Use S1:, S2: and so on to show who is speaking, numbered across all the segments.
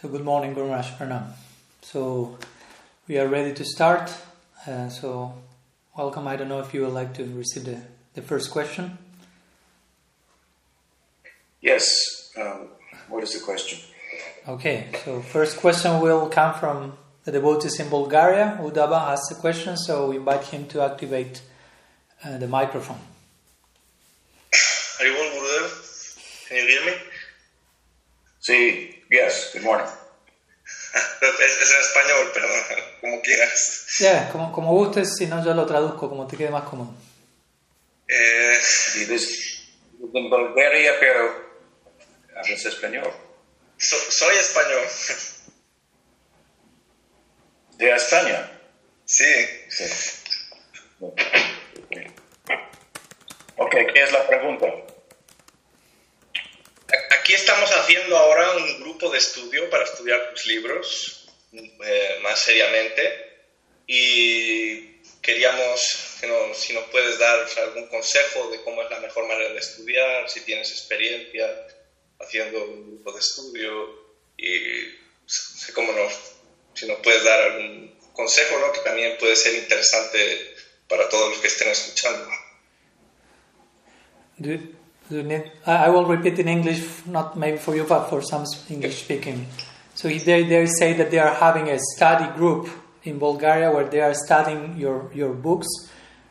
S1: So good morning, Guru Maharaj Pranam. So we are ready to start. Uh, so welcome. I don't know if you would like to receive the, the first question.
S2: Yes. Um, what is the question?
S1: Okay. So first question will come from the devotees in Bulgaria. Udaba asked the question, so we invite him to activate uh, the microphone.
S3: Haribol Gurudev, can you hear me?
S2: Sí. Yes. Good morning.
S3: Es, es en español, pero como quieras.
S1: Yeah, como, como gustes, si no yo lo traduzco como te quede más cómodo.
S3: Eh,
S2: Vives en Bulgaria, pero hablas español.
S3: so- soy español.
S2: De España.
S3: Sí.
S2: Sí. Ok, ¿qué es la pregunta?
S3: Aquí estamos haciendo ahora un grupo de estudio para estudiar tus libros eh, más seriamente y queríamos que nos- si nos puedes dar algún consejo de cómo es la mejor manera de estudiar, si tienes experiencia haciendo un grupo de estudio y sé cómo nos, si nos puedes dar algún consejo ¿no? que también puede ser interesante para todos los que estén escuchando.
S1: Need, I I will repeat in English, not maybe for you, but for some English speaking. So they, they say that they are having a study group in Bulgaria where they are studying your, your books.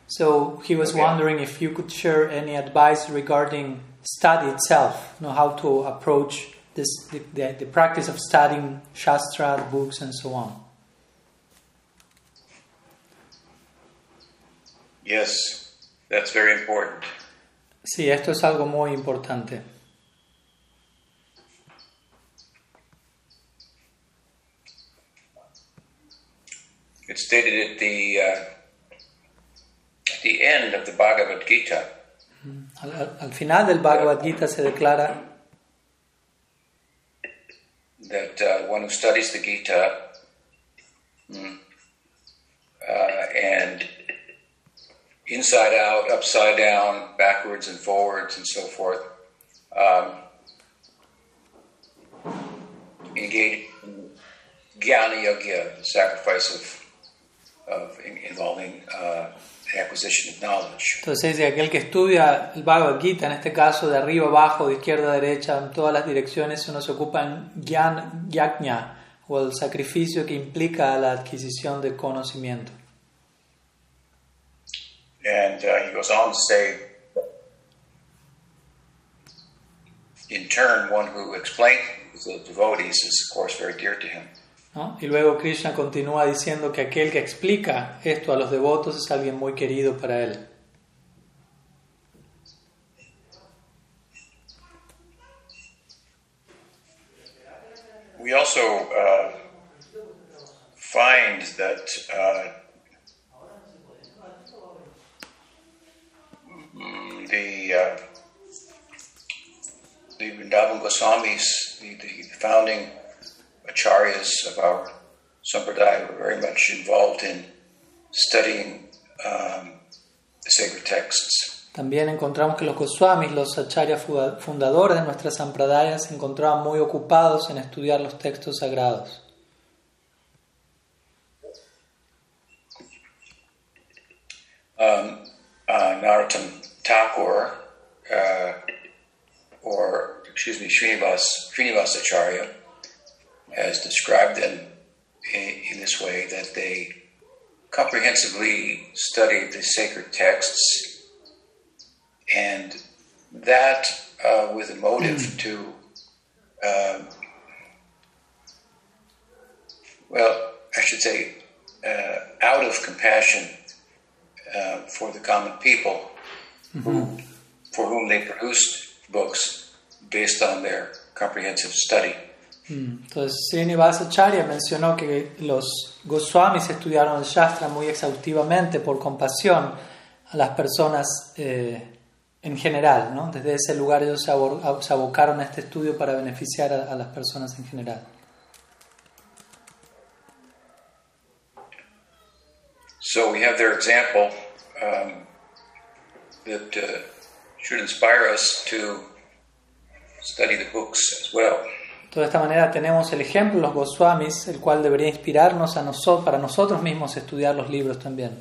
S1: So he was
S2: Okay.
S1: wondering if you could share any advice regarding study itself, you know, how to approach this, the, the, the practice of studying Shastra, books, and so on.
S2: Yes, that's very important.
S1: Sí, esto es algo muy importante.
S2: It's stated at the uh, at the end of the Bhagavad Gita
S1: Al, al- al final del Bhagavad Gita se declara
S2: that uh, one who studies the Gita mm, uh, and inside out, upside down, backwards and forwards, and so forth, um, engage in jnana yoga, the sacrifice of, of in- involving uh, the acquisition of knowledge.
S1: Entonces dice aquel que estudia el Bhagavad Gita, en este caso de arriba abajo, de izquierda a derecha, en todas las direcciones, uno se ocupa en gyan, yajna, o el sacrificio que implica la adquisición de conocimiento.
S2: And uh, he goes on to say, in turn, one who explains the devotees is, of course, very dear to him.
S1: ¿no? Y luego Krishna continúa diciendo que aquel que explica esto a los devotos es alguien muy querido para él.
S2: We also uh, find that uh, the uh, the Vrindavan Goswamis, the, the founding acharyas of our sampradaya, were very much involved in studying um, the sacred texts.
S1: También encontramos que los Goswamis, los acharyas funda- fundadores de nuestra sampradaya, se encontraban muy ocupados en estudiar los textos sagrados.
S2: um, uh, Narottam Thakur, uh, or excuse me, Srinivas, Srinivasacharya, has described them in, in this way that they comprehensively studied the sacred texts, and that uh, with a motive to, um, well, I should say, uh, out of compassion uh, for the common people who, for whom they produced books based on their comprehensive study.
S1: Entonces, Srinivasacharya mencionó que los Goswamis estudiaron el Shastra muy exhaustivamente por compasión a las personas eh, en general. ¿no? Desde ese lugar ellos se, abor- se abocaron a este estudio para beneficiar a, a las personas en general.
S2: So we have their example um, that uh, should inspire us to study the books as well.
S1: De esta manera tenemos el ejemplo, los Goswamis, el cual debería inspirarnos a nosotros, para nosotros mismos estudiar los libros también.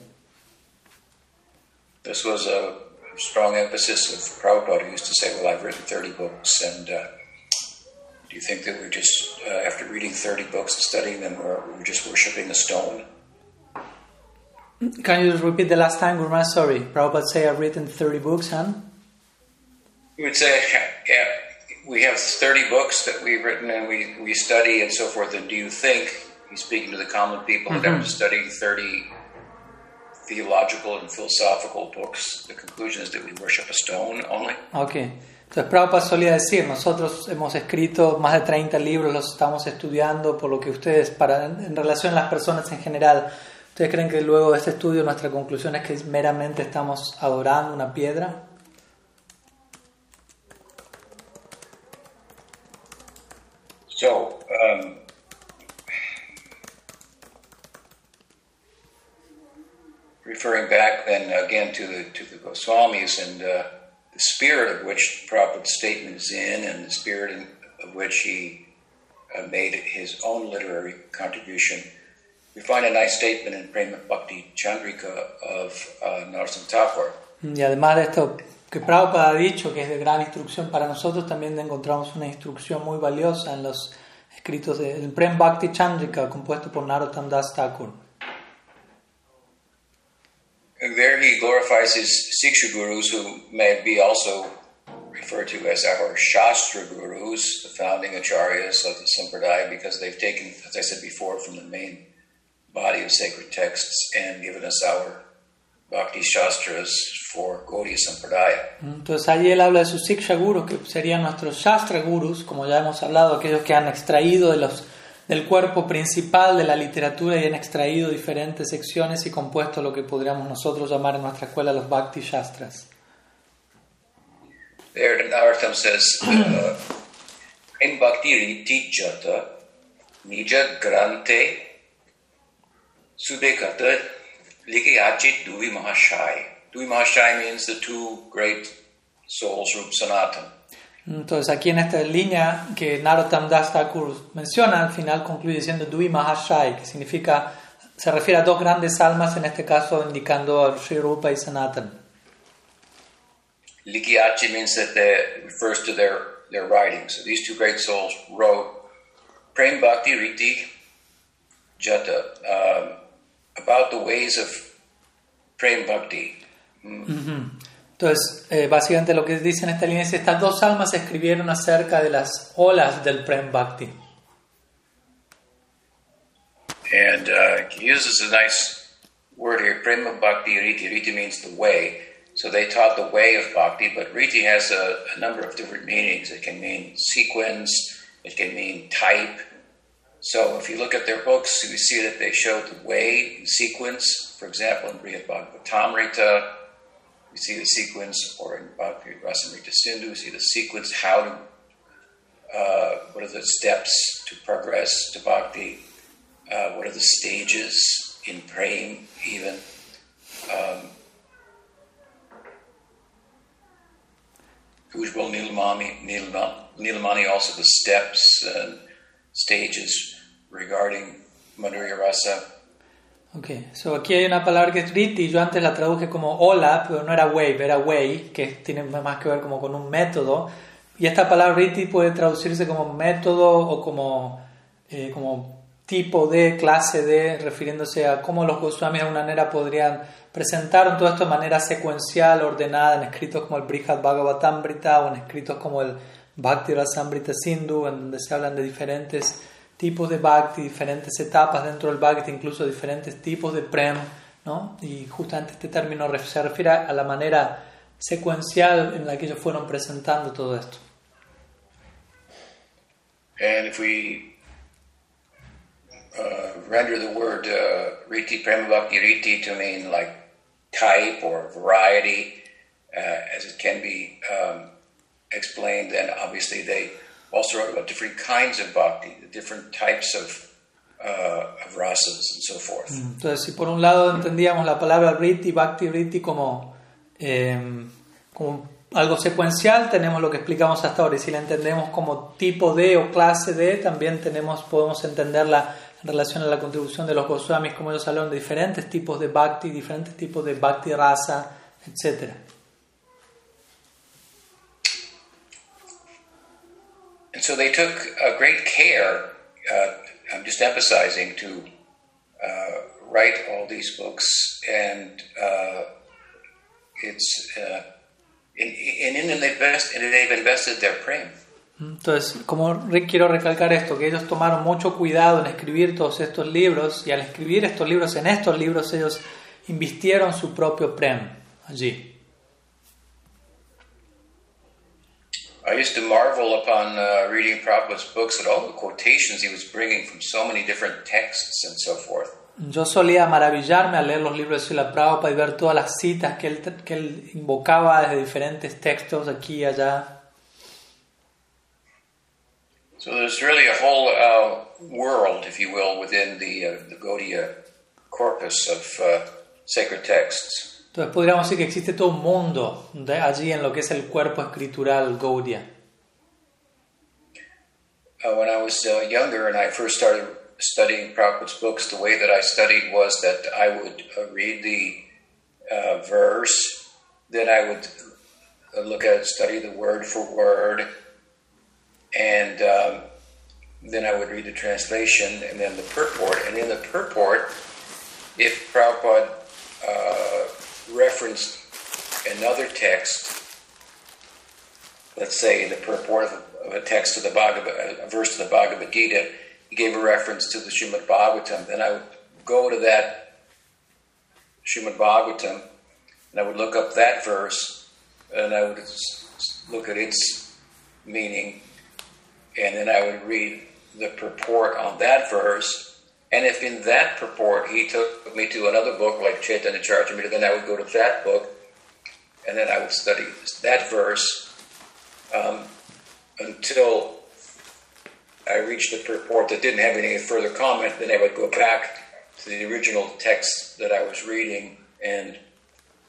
S2: This was a strong emphasis of Prabhupada, who used to say, Well, I've written 30 books, and uh, do you think that we're just, uh, after reading 30 books and studying them, we're, we're just worshipping a stone?
S1: Can you repeat the last time, Gurma? Sorry. Prabhupada say I've written 30 books, huh?
S2: We would say, yeah, we have 30 books that we've written and we, we study and so forth. And do you think, he's speaking to the common people, that after mm-hmm. studying 30 theological and philosophical books, the conclusion is that we worship a stone only?
S1: Ok. Entonces Prabhupada solía decir, nosotros hemos escrito más de 30 libros, los estamos estudiando, por lo que ustedes, para, en relación a las personas en general, ¿ustedes creen que luego de este estudio nuestra conclusión es que meramente estamos adorando una piedra?
S2: So, um, referring back then again to the to the Goswamis and uh, the spirit of which Prabhupada's statement is in, and the spirit in, of which he uh, made his own literary contribution, we find a nice statement in Prema Bhakti Chandrika of uh, Narsan Thakur.
S1: Y además de esto que Prabhupada ha dicho, que es de gran instrucción para nosotros, también encontramos una instrucción muy valiosa en los escritos del Prem Bhakti Chandrika, compuesto por Narottam Das Thakur.
S2: And there he glorifies his Siksha gurus, who may be also referred to as our Shastra gurus, the founding acharyas of the Sampradaya, because they've taken, as I said before, from the main body of sacred texts and given us our Bhakti Shastras for Gaudiya Sampradaya.
S1: Entonces allí él habla de sus Siksha Gurus, que serían nuestros Shastra Gurus, como ya hemos hablado, aquellos que han extraído de los, del cuerpo principal de la literatura y han extraído diferentes secciones y compuesto lo que podríamos nosotros llamar en nuestra escuela los Bhakti Shastras.
S2: There, the Narottam says, uh, Prem Bhakti Riti Jata Nija Grante Sudekata Likiyachi Dui Mahashai. Dui Mahashai means the two great souls, Rup Sanatan.
S1: Entonces aquí en esta línea que Narottam Das Thakur menciona, al final concluye diciendo Dui Mahashai, que significa, se refiere a dos grandes almas, en este caso indicando a Sri Rupa y Sanatan.
S2: Likiyachi means that they refers to their, their writings. So these two great souls wrote Prem Bhakti Riti Jata um, about the ways of Prem Bhakti.
S1: Entonces, eh, básicamente lo que dice en esta línea es estas dos almas escribieron acerca de las olas del Prem Bhakti.
S2: And uh, he uses a nice word here, Prema Bhakti Riti. Riti means the way. So they taught the way of Bhakti, but Riti has a, a number of different meanings. It can mean sequence, it can mean type. So if you look at their books, you see that they show the way, the sequence. For example, in Brihad Bhagavatamrita, you see the sequence, or in Bhakti Rasamrita Sindhu, you see the sequence, how to, uh, what are the steps to progress to Bhakti, uh, what are the stages in praying, even. Um, Ujjwal Nilamani, also the steps and stages regarding Madhurya Rasa.
S1: Ok, so aquí hay una palabra que es riti, yo antes la traduje como hola, pero no era wave, era way, que tiene más que ver como con un método. Y esta palabra riti puede traducirse como método o como, eh, como tipo de, clase de, refiriéndose a cómo los Goswamis de alguna manera podrían presentar todo esto de manera secuencial, ordenada, en escritos como el Brihad Bhagavatamrita o en escritos como el Bhakti Rasamrita Sindhu, en donde se hablan de diferentes tipos de bhakti, diferentes etapas dentro del bhakti, incluso diferentes tipos de prem, ¿no? Y justamente este término se refiere a la manera secuencial en la que ellos fueron presentando todo esto.
S2: And if we uh, render the word uh, riti, prema bhakti riti to mean like type or variety, uh, as it can be um, explained, then obviously they also wrote about different kinds of bhakti, the different types of, uh, of rasas and so forth.
S1: Entonces, si por un lado entendíamos la palabra riti, bhakti, riti como, eh, como algo secuencial tenemos lo que explicamos hasta ahora y si la entendemos como tipo de o clase de, también tenemos, podemos entenderla en relación a la contribución de los Goswamis, como ellos hablaron de diferentes tipos de bhakti, diferentes tipos de bhakti rasa, etc.
S2: so they took a great care, uh, I'm just emphasizing, to uh, write all these books, and uh, it's uh, in, in, in their prem.
S1: Entonces, como recalcar esto, que ellos tomaron mucho cuidado en escribir todos estos libros y al escribir estos libros, en estos libros ellos invistieron su propio prem allí.
S2: I used to marvel upon uh, reading Prabhupada's books at all the quotations he was bringing from so many different texts and so forth.
S1: Yo solía maravillarme al leer los libros de Srila Prabhupada y ver todas las citas que él, que él invocaba desde diferentes textos aquí y allá.
S2: So there's really a whole uh, world, if you will, within the, uh, the Gaudiya corpus of uh, sacred texts.
S1: Entonces podríamos decir que existe todo un mundo de allí en lo que es el cuerpo escritural Gaudiya.
S2: Uh, when I was uh, younger and I first started studying Prabhupada's books, the way that I studied was that I would uh, read the verse, then I would look at it, study the word for word, and um, then I would read the translation and then the purport. And in the purport, if Prabhupada referenced another text, let's say the purport of a, text of the Bhagavad, a verse of the Bhagavad Gita, he gave a reference to the Srimad Bhagavatam. Then I would go to that Srimad Bhagavatam and I would look up that verse and I would look at its meaning and then I would read the purport on that verse. And if in that purport he took me to another book like Chaitanya Charitamrita, then I would go to that book and then I would study that verse um, until I reached the purport that didn't have any further comment. Then I would go back to the original text that I was reading and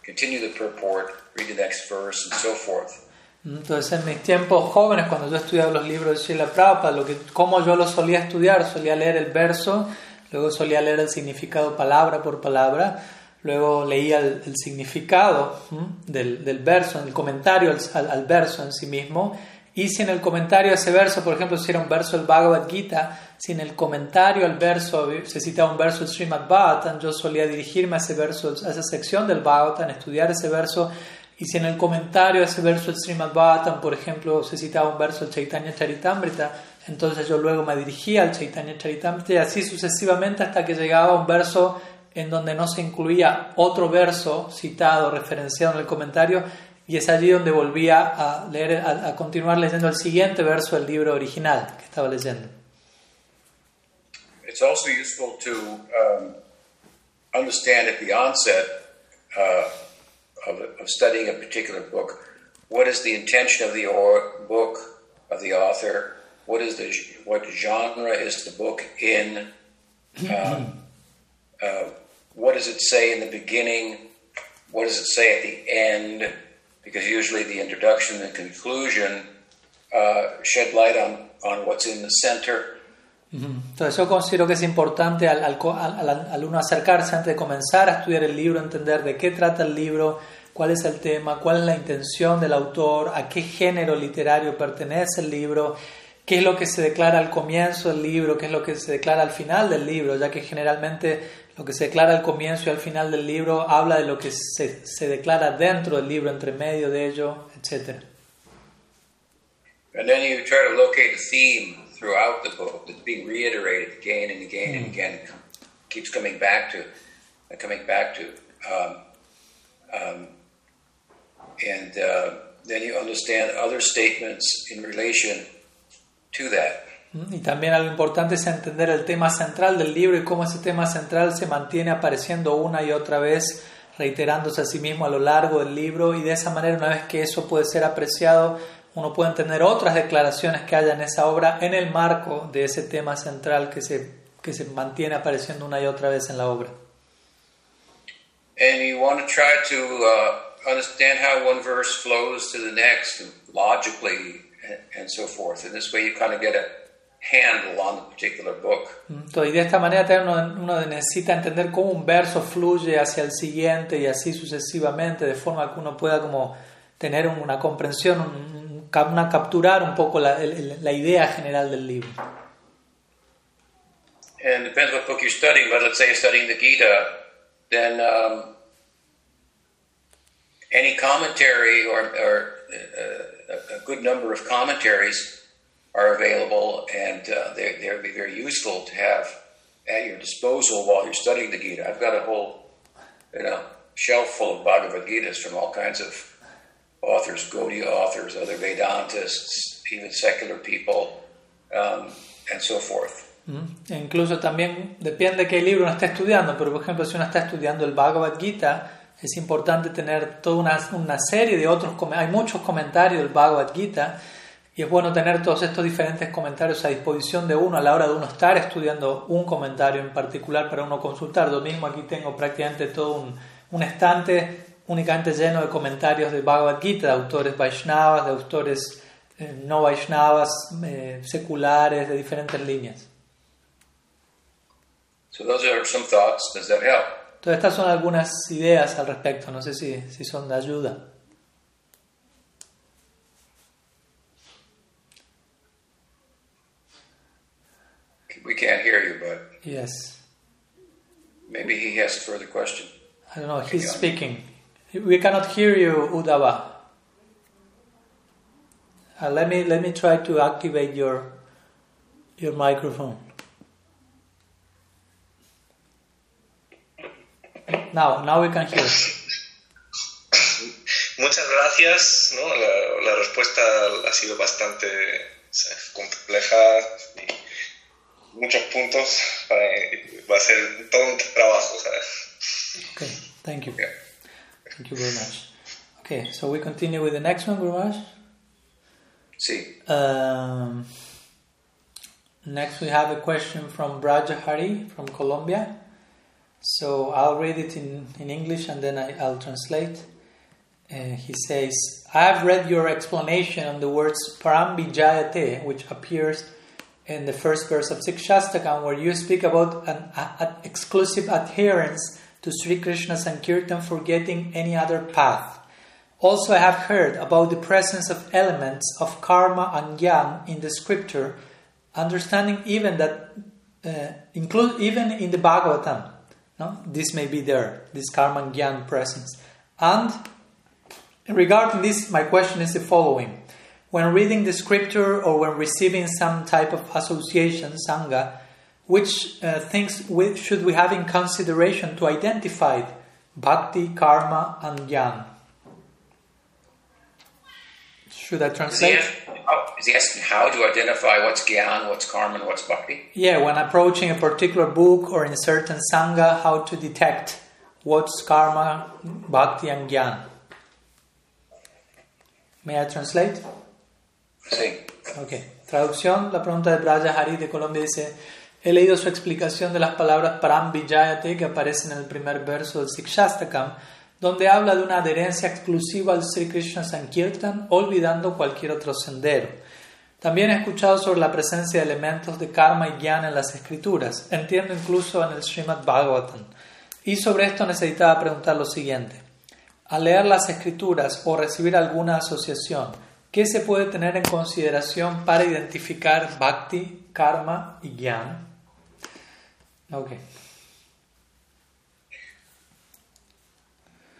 S2: continue the purport, read the next verse, and so forth.
S1: Entonces, en mis tiempos jóvenes, cuando yo estudiaba los libros de Srila Prabhupada, lo que, como yo los solía estudiar, solía leer el verso, luego solía leer el significado palabra por palabra, luego leía el, el significado del, del, verso, el comentario al, al, verso en sí mismo, y si en el comentario a ese verso, por ejemplo, si era un verso del Bhagavad Gita, si en el comentario al verso se citaba un verso del Srimad Bhagavatam, yo solía dirigirme a ese verso, a esa sección del Bhagavatam, estudiar ese verso. Y si en el comentario a ese verso del Srimad Bhattan, por ejemplo, se citaba un verso del Chaitanya Charitamrita, entonces yo luego me dirigía al Chaitanya Charitamrita y así sucesivamente hasta que llegaba un verso en donde no se incluía otro verso citado, referenciado en el comentario, y es allí donde volvía a, leer, a, a continuar leyendo el siguiente verso del libro original que estaba leyendo.
S2: It's also useful to um, understand at the onset uh, of, of, studying a particular book, what is the intention of the or, book of the author? What is the what genre is the book in? Um, uh, what does it say in the beginning? What does it say at the end? Because usually the introduction and conclusion uh, shed light on, on what's in the center.
S1: Entonces yo considero que es importante al, al, al, al, uno acercarse antes de comenzar a estudiar el libro, entender de qué trata el libro, cuál es el tema, cuál es la intención del autor, a qué género literario pertenece el libro, qué es lo que se declara al comienzo del libro, qué es lo que se declara al final del libro, ya que generalmente lo que se declara al comienzo y al final del libro habla de lo que se, se declara dentro del libro, entre medio de ello, etc.
S2: And then you try to locate a theme throughout the book that's being reiterated again and again and again, keeps coming back to, coming back to. Um, um, and uh, then you understand other statements in relation to that.
S1: Y también algo importante es entender el tema central del libro y cómo ese tema central se mantiene apareciendo una y otra vez, reiterándose a sí mismo a lo largo del libro y de esa manera una vez que eso puede ser apreciado, uno puede entender otras declaraciones que haya en esa obra en el marco de ese tema central que se, que se mantiene apareciendo una y otra vez en la obra.
S2: And you want to try to uh, understand how one verse flows to the next logically and, so forth. And this way you kind of get a handle on the particular book.
S1: Entonces, de esta manera uno, uno necesita entender cómo un verso fluye hacia el siguiente y así sucesivamente, de forma que uno pueda como tener una comprensión, un- una, capturar un poco la, el- la idea general del libro.
S2: And it depends what book you're studying, but let's say you're studying the Gita, then um, any commentary or, or uh, a, good number of commentaries are available, and uh, they they'd be very useful to have at your disposal while you're studying the Gita. I've got a whole, you know, shelf full of Bhagavad Gitas from all kinds of authors, Gaudiya authors, other Vedantists, even secular people, um, and so forth.
S1: E incluso también depende qué libro uno está estudiando, pero por ejemplo si uno está estudiando el Bhagavad Gita, es importante tener toda una, una serie de otros, hay muchos comentarios del Bhagavad Gita y es bueno tener todos estos diferentes comentarios a disposición de uno a la hora de uno estar estudiando un comentario en particular para uno consultar. Yo mismo aquí tengo prácticamente todo un, un estante únicamente lleno de comentarios de Bhagavad Gita, de autores Vaishnavas, de autores eh, no Vaishnavas, eh, seculares, de diferentes líneas.
S2: So those are some thoughts. Does that help?
S1: Entonces estas son algunas ideas al respecto, no sé si, si son de ayuda.
S2: We can't hear you, but
S1: Yes.
S2: maybe he has a further question.
S1: I don't know, he's speaking. We cannot hear you, Udava. Uh, let me let me try to activate your your microphone. Now, now we can hear.
S3: Muchas gracias, ¿no? La, la respuesta ha sido bastante compleja y muchos puntos. Para, va a ser todo un trabajo, ¿sabes?
S1: Okay, thank you.
S2: Yeah.
S1: Thank you very much. Okay, so we continue with the next one, Gurumaj.
S2: See,
S1: Um, next, we have a question from Braja Hari from Colombia. So I'll read it in, in English and then I, I'll translate. Uh, he says, I have read your explanation on the words Parambijayate, which appears in the first verse of Sikshastakam, where you speak about an, a, an exclusive adherence to Sri Krishna Sankirtan, forgetting any other path. Also, I have heard about the presence of elements of karma and gyan in the scripture, understanding even that, uh, include even in the Bhagavatam, no, this may be there, this karma gyan presence. And regarding this, my question is the following: When reading the scripture or when receiving some type of association sangha, which uh, things we, should we have in consideration to identify bhakti, karma, and gyan? Should I translate?
S2: how, is he asking how to identify what's gyan, what's karma, and what's bhakti?
S1: Yeah, when approaching a particular book or in certain sangha, how to detect what's karma, bhakti, and gyan. May I translate?
S2: See,
S1: Ok. Traducción, la pregunta de Braya Hari de Colombia dice, he leído su explicación de las palabras Parambijayate que aparecen en el primer verso del Sikshastakam, donde habla de una adherencia exclusiva al Sri Krishna Sankirtan, olvidando cualquier otro sendero. También he escuchado sobre la presencia de elementos de karma y jnana en las escrituras, entiendo incluso en el Srimad Bhagavatam. Y sobre esto necesitaba preguntar lo siguiente. Al leer las escrituras o recibir alguna asociación, ¿qué se puede tener en consideración para identificar bhakti, karma y jnana? Ok.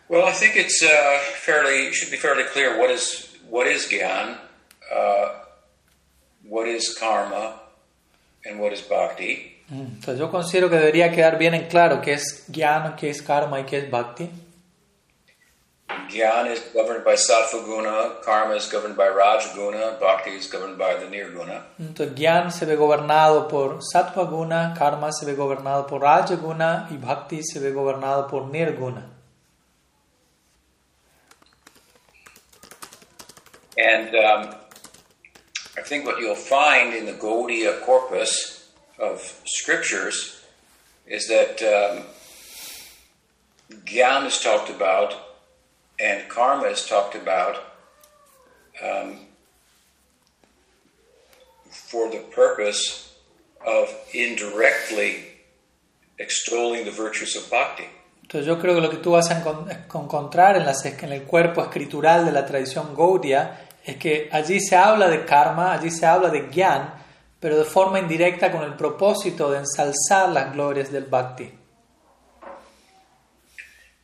S2: Well, I think it's uh, fairly should be fairly clear what is what is gyan, uh, what is karma, and what is bhakti.
S1: Mm, Entonces yo considero que debería quedar bien en claro qué es jnana, qué es karma y qué es bhakti.
S2: Gyan is governed by sattva guna, karma is governed by rajaguna, bhakti is governed by the nirguna.
S1: Entonces jnana se ve gobernado por sattva guna, karma se ve gobernado por raja guna y bhakti se ve gobernado por nirguna.
S2: And um, I think what you'll find in the Gaudiya corpus of scriptures is that um, Gyan is talked about and karma is talked about um, for the purpose of indirectly extolling the virtues of bhakti.
S1: Entonces yo creo que lo que tú vas a encontrar en, las- en el cuerpo escritural de la tradición Gaudiya es que allí se habla de karma, allí se habla de gyan, pero de forma indirecta con el propósito de ensalzar las glorias del bhakti.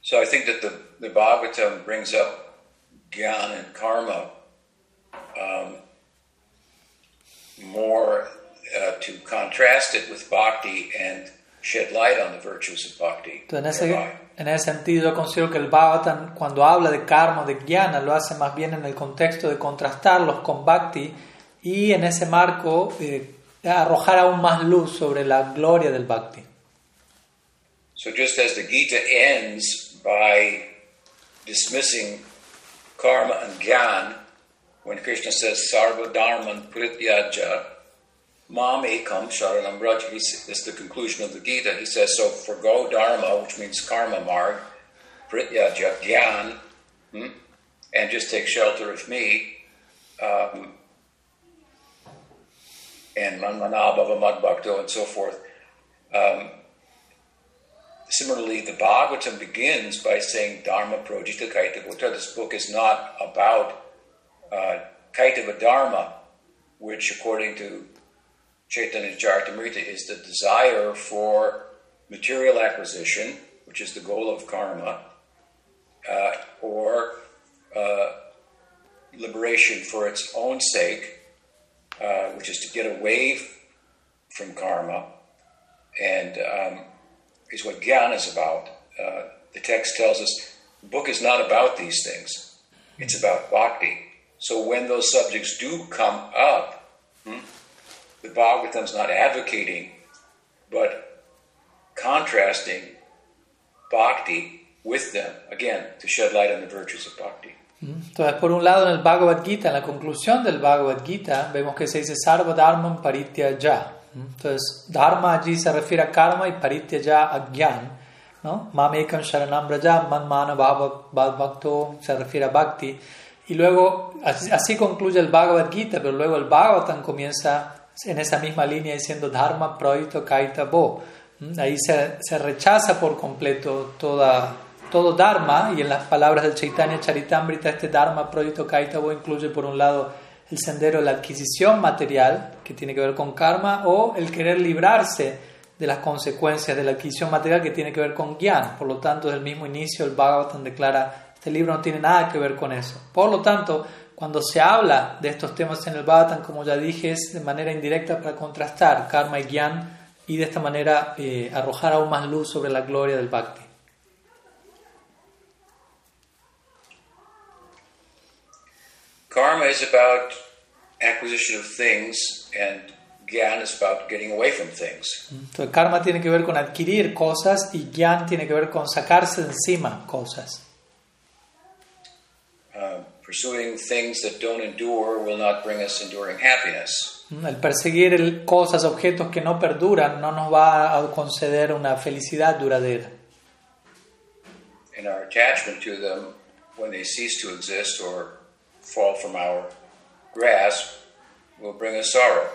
S2: So I think that the, the Bhagavatam brings up jnana and karma um, more uh, to contrast it with bhakti and shed light on the virtues of bhakti.
S1: Entonces, en
S2: thereby.
S1: ese, en ese sentido, considero que el Bhagavatam, cuando habla de karma, de jnana, lo hace más bien en el contexto de contrastarlos con bhakti y en ese marco eh, arrojar aún más luz sobre la gloria del bhakti.
S2: So just as the Gita ends by dismissing karma and jnana, when Krishna says sarva dharman prityaja, mam ekam sharanam braj, he s- that's the conclusion of the Gita. He says, so forgo dharma, which means karma marg, prityaja, jnana, hmm, and just take shelter of me, um, and manmanabhava madbhakto and so forth. Um, Similarly, the Bhagavatam begins by saying Dharma Projita Kaitavata. This book is not about uh, Kaitava Dharma, which, according to Chaitanya Charitamrita, is the desire for material acquisition, which is the goal of karma, uh, or uh, liberation for its own sake, uh, which is to get away from karma, and um, is what Gyan is about. Uh, the text tells us the book is not about these things, it's about bhakti. So when those subjects do come up, hmm, the Bhagavatam's not advocating, but contrasting bhakti with them, again, to shed light on the virtues of bhakti.
S1: Entonces, por un lado, en el Bhagavad Gita, en la conclusión del Bhagavad Gita, vemos que se dice Sarva Dharma Paritya Ya. Entonces, Dharma allí se refiere a karma y Paritya Ya a Gyan. ¿no? Mamekam Sharanam Braja, Man Mana Bhava Bhad Bhakto, se refiere a Bhakti. Y luego, así, así concluye el Bhagavad Gita, pero luego el Bhagavatam comienza en esa misma línea diciendo Dharma Proito Kaita Bo. ¿Mm? Ahí se, se rechaza por completo toda, todo Dharma, y en las palabras del Chaitanya Charitamrita, este Dharma Proyecto Kaitavo incluye por un lado el sendero de la adquisición material, que tiene que ver con karma, o el querer librarse de las consecuencias de la adquisición material, que tiene que ver con Gyan. Por lo tanto, desde el mismo inicio, el Bhagavatam declara: este libro no tiene nada que ver con eso. Por lo tanto, cuando se habla de estos temas en el Bhagavatam, como ya dije, es de manera indirecta para contrastar karma y Gyan y de esta manera eh, arrojar aún más luz sobre la gloria del Bhakti.
S2: Karma is about acquisition of things, and Gyan is about getting away from things.
S1: Entonces, karma tiene que ver con adquirir cosas y gyan tiene que ver con sacarse de encima cosas.
S2: Uh, pursuing things that don't endure will not bring us enduring happiness.
S1: El perseguir el- cosas, objetos que no perduran, no nos va a conceder una felicidad duradera.
S2: And our attachment to them, when they cease to exist or fall from our grasp, will bring us sorrow.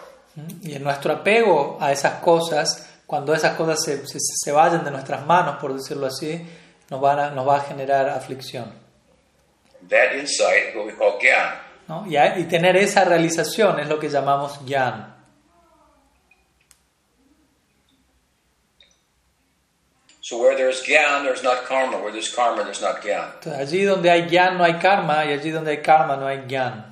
S1: Y en nuestro apego a esas cosas, cuando esas cosas se, se, se vayan de nuestras manos, por decirlo así, nos, van a- nos va a generar aflicción.
S2: That insight is what we call Gyan.
S1: ¿no? Y, y tener esa realización es lo que llamamos gyan.
S2: So where there's Gyan, there's not karma. Where there's karma, there's not Gyan.
S1: Entonces, allí donde hay gyan no hay karma y allí donde hay karma no hay gyan.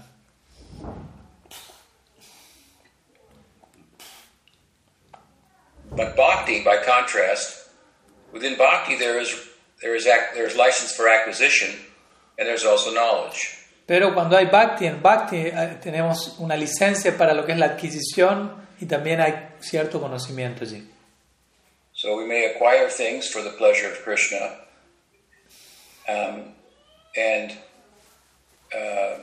S2: But bhakti, by contrast, within bhakti there is there is there is license for acquisition, and there's also knowledge.
S1: Pero cuando hay bhakti, en bhakti eh, tenemos una licencia para lo que es la adquisición y también hay cierto conocimiento allí.
S2: So we may acquire things for the pleasure of Krishna, um, and uh,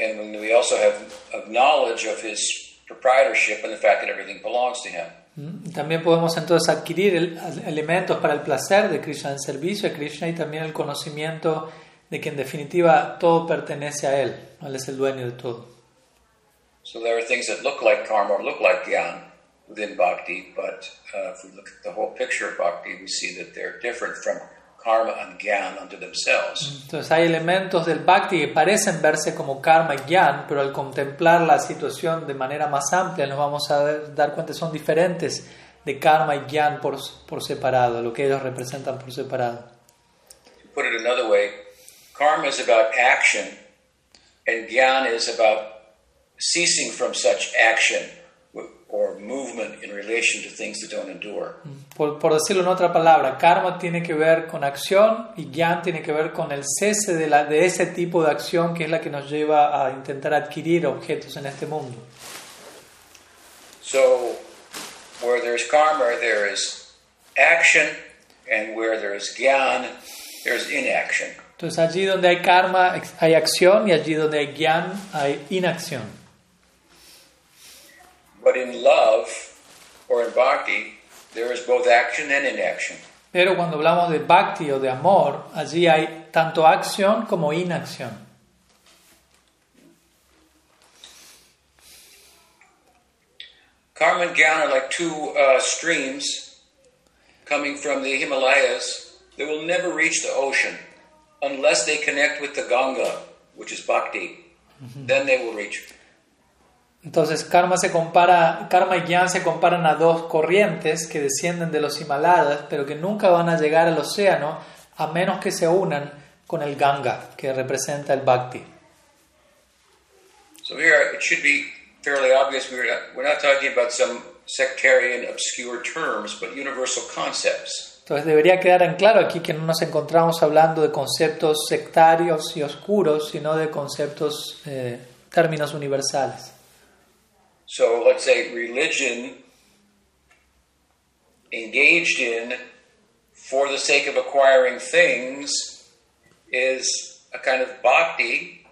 S2: and we also have of knowledge of his proprietorship and the fact that everything belongs to him.
S1: ¿Mm? También podemos entonces adquirir el- elementos para el placer de Krishna, el servicio de Krishna y también el conocimiento de que en definitiva todo pertenece a Él, Él es el dueño de todo.
S2: So there are things that look like karma or look like gyan within bhakti, but uh, if we look at the whole picture of bhakti, we see that they're different from karma and gyan unto themselves.
S1: Entonces hay elementos del bhakti que parecen verse como karma y gyan, pero al contemplar la situación de manera más amplia nos vamos a ver- dar cuenta que son diferentes de karma y gyan por, por separado, lo que ellos representan por separado.
S2: To put it another way, karma is about action, and gyan is about ceasing from such action or movement in relation to things that don't endure.
S1: Por, por decirlo en otra palabra, karma tiene que ver con acción y gyan tiene que ver con el cese de, la, de ese tipo de acción que es la que nos lleva a intentar adquirir objetos en este mundo.
S2: So, where there's karma, there is action, and where there's gyan, there's inaction.
S1: Entonces allí donde hay karma hay acción y allí donde hay gyan hay inacción.
S2: But in love or in bhakti, there is both action and inaction.
S1: Pero cuando hablamos de bhakti o de amor, allí hay tanto acción como inacción.
S2: Karma and Gyan are like two uh, streams coming from the Himalayas that will never reach the ocean unless they connect with the Ganga, which is bhakti. Then they will reach.
S1: Entonces karma se compara, karma y gyan se comparan a dos corrientes que descienden de los Himalayas, pero que nunca van a llegar al océano a menos que se unan con el Ganga, que representa el bhakti.
S2: So here it should be fairly obvious we're not, we're not talking about some sectarian obscure terms, but universal concepts.
S1: Entonces debería quedar en claro aquí que no nos encontramos hablando de conceptos sectarios y oscuros, sino de conceptos, eh, términos universales.
S2: So let's say religion engaged in for the sake of acquiring things is a kind of bhakti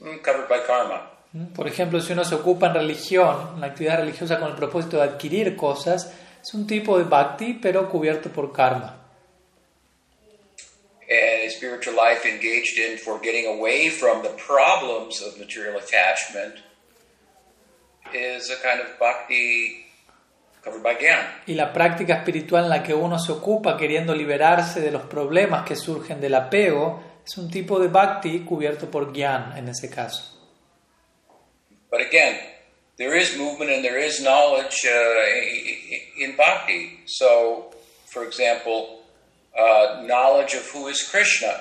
S2: mm, covered by karma.
S1: Por ejemplo, si uno se ocupa en religión, una actividad religiosa con el propósito de adquirir cosas, es un tipo de bhakti, pero cubierto por karma.
S2: And a spiritual life engaged in for getting away from the problems of material attachment is a kind of bhakti covered by gyan.
S1: Y la práctica espiritual en la que uno se ocupa queriendo liberarse de los problemas que surgen del apego es un tipo de bhakti cubierto por gyan en ese caso.
S2: But again, there is movement and there is knowledge uh, in bhakti. So, for example, uh, knowledge of who is Krishna,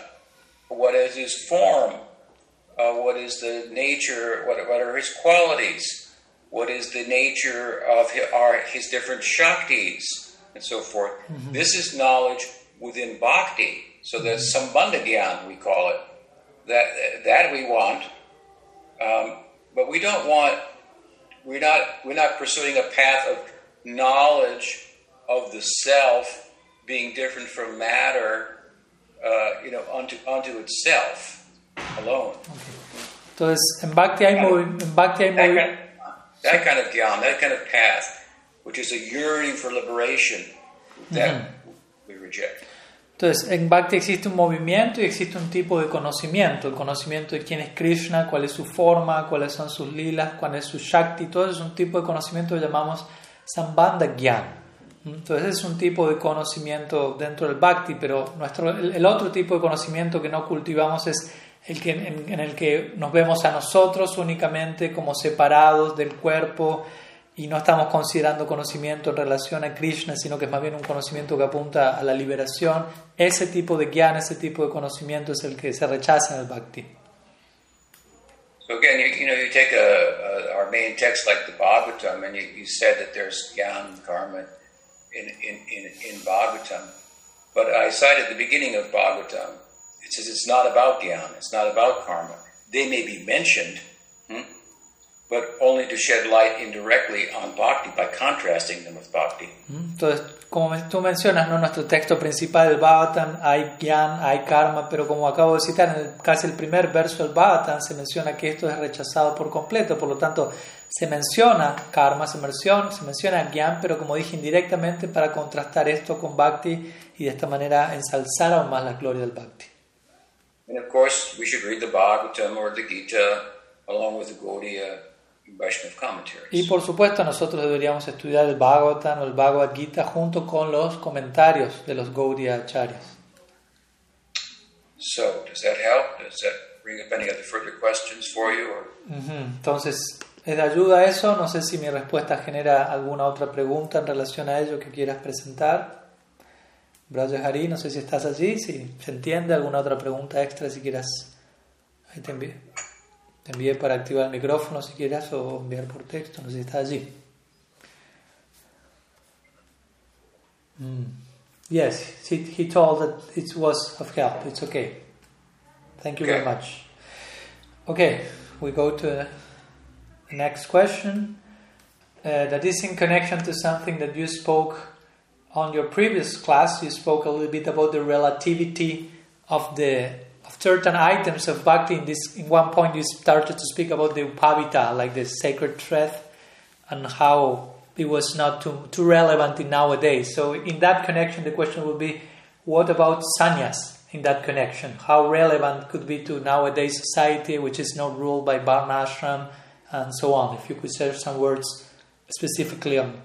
S2: what is his form, uh, what is the nature, what, what are his qualities, what is the nature of his, are his different shaktis, and so forth. This is knowledge within bhakti. So that's sambandha gyan, we call it. That, that we want. Um, but we don't want we're not we're not pursuing a path of knowledge of the self being different from matter uh, you know unto unto itself alone.
S1: Entonces, en bhakti hay, movi- en bhakti hay
S2: that
S1: movi-
S2: kind, that kind of gyan that kind of path which is a yearning for liberation that we reject
S1: Entonces, en Bhakti existe un movimiento y existe un tipo de conocimiento, el conocimiento de quién es Krishna, cuál es su forma, cuáles son sus lilas, cuál es su Shakti, todo eso es un tipo de conocimiento que llamamos Sambandha Gyan. Entonces, es un tipo de conocimiento dentro del Bhakti, pero nuestro, el, el otro tipo de conocimiento que no cultivamos es el que, en, en el que nos vemos a nosotros únicamente como separados del cuerpo y no estamos considerando conocimiento en relación a Krishna, sino que es más bien un conocimiento que apunta a la liberación. Ese tipo de gyan, ese tipo de conocimiento es el que se rechaza en el bhakti.
S2: so again you, know you take our main text like the Bhagavatam and you, said that there's gyan karma in, in, in, in Bhagavatam but I cited the beginning of Bhagavatam it says it's not about gyan it's not about karma they may be mentioned but only to shed light indirectly on bhakti by contrasting them with bhakti
S1: Entonces, como tú mencionas, ¿no? nuestro texto principal del Bhagavatam hay gyan, hay karma, pero como acabo de citar, en el- casi el primer verso del Bhagavatam se menciona que esto es rechazado por completo, por lo tanto se menciona karma, se menciona, se menciona gyan, pero como dije indirectamente para contrastar esto con bhakti y de esta manera ensalzar aún más la gloria del bhakti.
S2: And of course, we should read the Bhagavatam or the Gita along with the Gaudiya.
S1: Y por supuesto nosotros deberíamos estudiar el Bhagavatam o el Bhagavad Gita junto con los comentarios de los Gaudiya Acharyas.
S2: So, does that help? Does that bring up any other further questions for you? Or?
S1: Ujú, Entonces, ¿es de ayuda eso? No sé si mi respuesta genera alguna otra pregunta en relación a ello que quieras presentar. Braja Hari, no sé si estás allí, si se entiende, alguna otra pregunta extra si quieras. Ahí te envié. Te envié para activar el micrófono si quieras o enviar por texto, no sé si estás allí. Mm. Yes, he, he told that it was of help. It's okay. Thank you very much. Okay, we go to the next question. Uh, that is in connection to something that you spoke on your previous class. You spoke a little bit about the relativity of the certain items of bhakti. In this, in one point, you started to speak about the upavita, like the sacred thread, and how it was not too too relevant in nowadays. So, in that connection, the question would be, what about sannyas? In that connection, how relevant could be to nowadays society, which is not ruled by varna ashram and so on. If you could share some words specifically on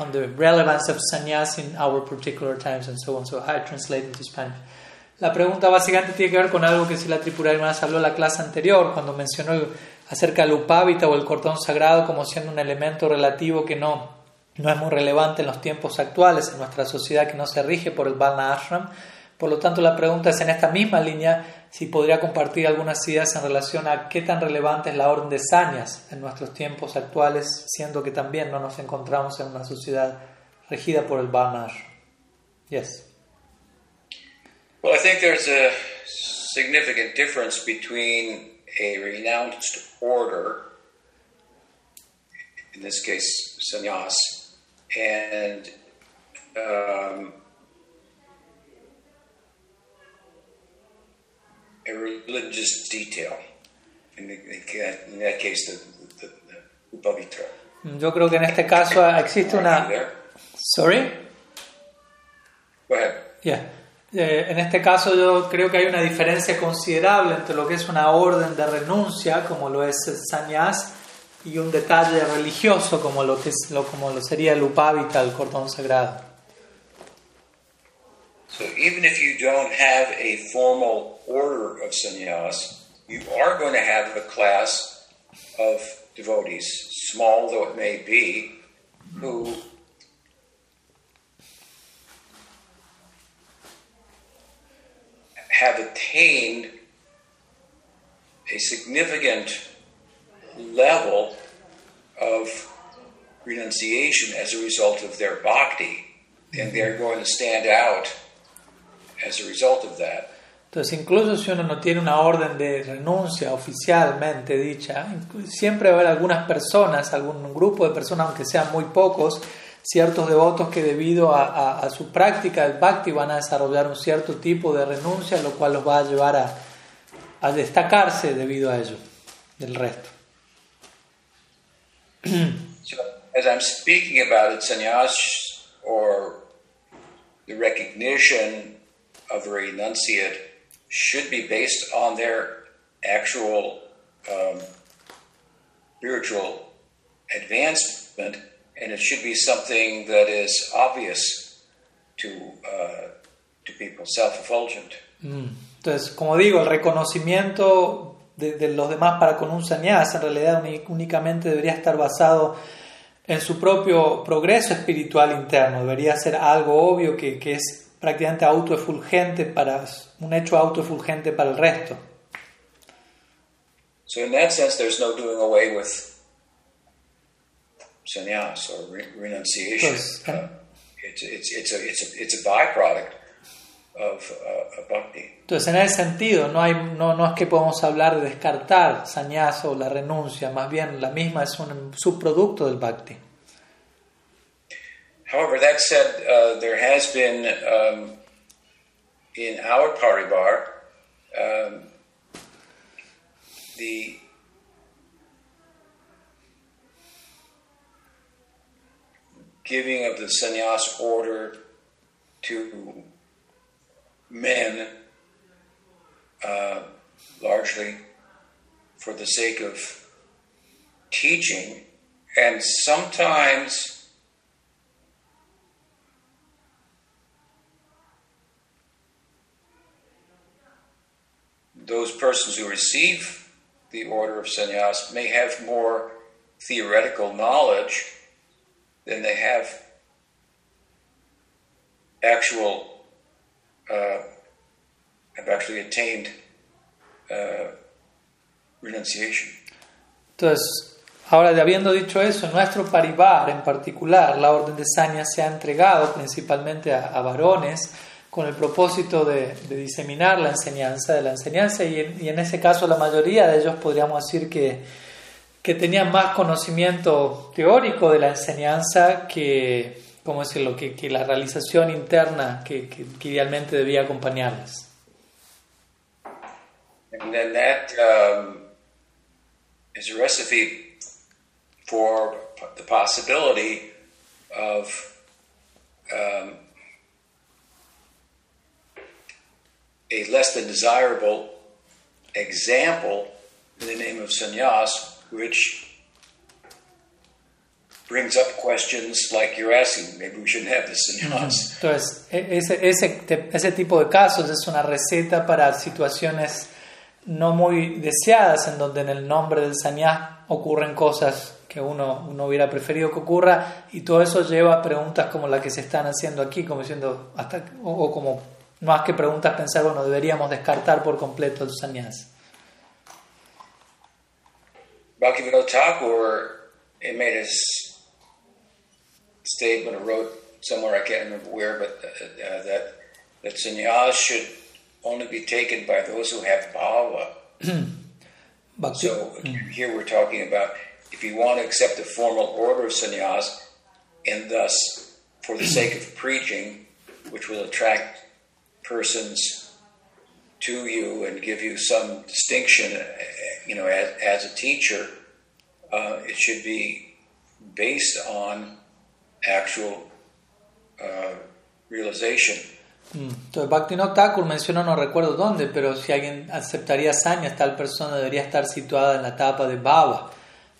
S1: on the relevance of sannyas in our particular times and so on. So I translate into Spanish. La pregunta básicamente tiene que ver con algo que si la Tripura más habló la clase anterior, cuando mencionó acerca del upávita o el cordón sagrado como siendo un elemento relativo que no, no es muy relevante en los tiempos actuales, en nuestra sociedad que no se rige por el Varna Ashram. Por lo tanto, la pregunta es en esta misma línea si podría compartir algunas ideas en relación a qué tan relevante es la orden de sañas en nuestros tiempos actuales, siendo que también no nos encontramos en una sociedad regida por el Varna Ashram. Yes.
S2: Well, I think there's a significant difference between a renounced order, in this case, sannyas, and um, a religious detail. In, the, in that case, the, the, the Upavitra.
S1: Yo creo que en este caso existe una... Sorry?
S2: Go ahead.
S1: Yeah. Eh, en este caso yo creo que hay una diferencia considerable entre lo que es una orden de renuncia, como lo es el sannyas, y un detalle religioso, como lo, que es, lo, como sería el upavita, el cordón sagrado.
S2: So even if you don't have a formal order of sannyas, you are going to have a class of devotees, small though it may be, who have attained a significant level of renunciation as a result of their bhakti, and they're going to stand out as a result of that.
S1: Entonces, incluso si uno no tiene una orden de renuncia oficialmente dicha, siempre va a haber algunas personas, algún grupo de personas, aunque sean muy pocos, ciertos devotos que debido a, su práctica del bhakti van a desarrollar un cierto tipo de renuncia, lo cual los va a llevar a, destacarse debido a ello del resto.
S2: So, as I'm speaking about it, sannyas or the recognition of a renunciate should be based on their actual um, spiritual advancement, and it should be something that is obvious to uh, to people, self-effulgent.
S1: Entonces, como digo, el reconocimiento de, de los demás para con un sannyas en realidad únicamente debería estar basado en su propio progreso espiritual interno. Debería ser algo obvio que, que es prácticamente autoefulgente para un hecho autoefulgente para el resto.
S2: So, in that sense, there's no doing away with sannyas or re- renunciation. Uh, it's, it's, it's, a, it's, a, it's a byproduct of, uh, of bhakti.
S1: Entonces, en ese sentido, no, hay, no, no es que podamos hablar de descartar sannyas o la renuncia, más bien la misma es un subproducto del bhakti.
S2: However, that said, uh, there has been um, in our paribar um, the giving of the sannyas order to men uh, largely for the sake of teaching, and sometimes those persons who receive the order of sannyas may have more theoretical knowledge than they have actual uh, have actually attained uh, renunciation.
S1: Entonces, ahora habiendo dicho eso, nuestro parivar en particular, la orden de Sanya se ha entregado principalmente a, a varones con el propósito de, de, diseminar la enseñanza de la enseñanza y en, y en, ese caso la mayoría de ellos podríamos decir que, que tenían más conocimiento teórico de la enseñanza que, ¿cómo decirlo?, que, que la realización interna que, que, que idealmente debía acompañarles.
S2: And then that um, is a recipe for the possibility of um, a less than desirable example in the name of sannyas, which brings up questions like you're asking, maybe we shouldn't have this sannyas.
S1: Entonces, ese, ese, ese tipo de casos es una receta para situaciones no muy deseadas, en donde en el nombre del sannyas ocurren cosas que uno, uno hubiera preferido que ocurra, y todo eso lleva a preguntas como la que se están haciendo aquí, como diciendo, hasta, o, o como más que preguntas pensar, bueno, deberíamos descartar por completo el sannyas.
S2: Bhaktivinoda Thakur it made a statement or wrote somewhere, I can't remember where, but uh, uh, that, that sannyas should only be taken by those who have bhava.
S1: Bhakti-
S2: So here we're talking about if you want to accept the formal order of sannyas, and thus for the sake of preaching, which will attract persons to you and give you some distinction, you know, as, as a teacher, uh, it should be based on actual uh, realization.
S1: Mm. Entonces, Bhaktivinoda Thakur menciona, no recuerdo dónde, pero si alguien aceptaría sanyas, tal persona debería estar situada en la etapa de Baba.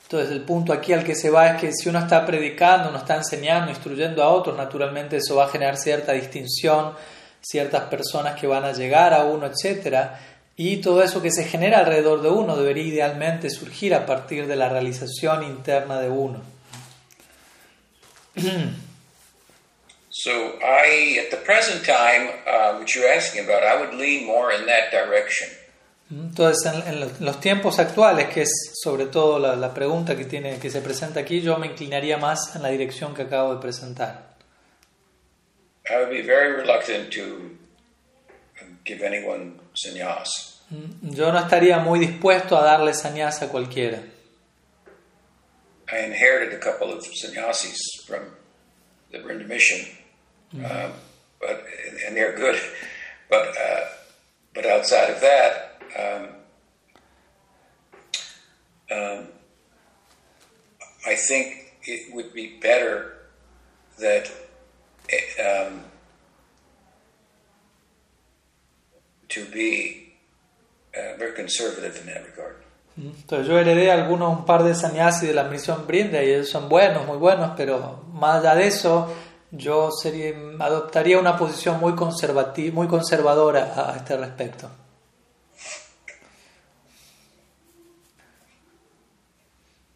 S1: Entonces, el punto aquí al que se va es que si uno está predicando, uno está enseñando, instruyendo a otros, naturalmente eso va a generar cierta distinción, ciertas personas que van a llegar a uno, etc. Y todo eso que se genera alrededor de uno debería idealmente surgir a partir de la realización interna de uno.
S2: So I, at the present time, uh, which you're asking about, I would lean more in that direction.
S1: Entonces, en, en los- los tiempos actuales, que es sobre todo la, la pregunta que, tiene, que se presenta aquí, yo me inclinaría más en la dirección que acabo de presentar.
S2: I would be very reluctant to give anyone sannyas.
S1: Mm, Yo no estaría muy dispuesto a darle sannyas a cualquiera.
S2: I inherited a couple of sannyasis from the Brinda Mission, um, but and they're good. But uh, but outside of that, um, um, I think it would be better that um, to be uh, very conservative in that regard.
S1: Entonces yo heredé algunos, un par de sannyasis de la misión Brinda y ellos son buenos, muy buenos, pero más allá de eso, yo sería, adoptaría una posición muy, muy conservadora a este respecto.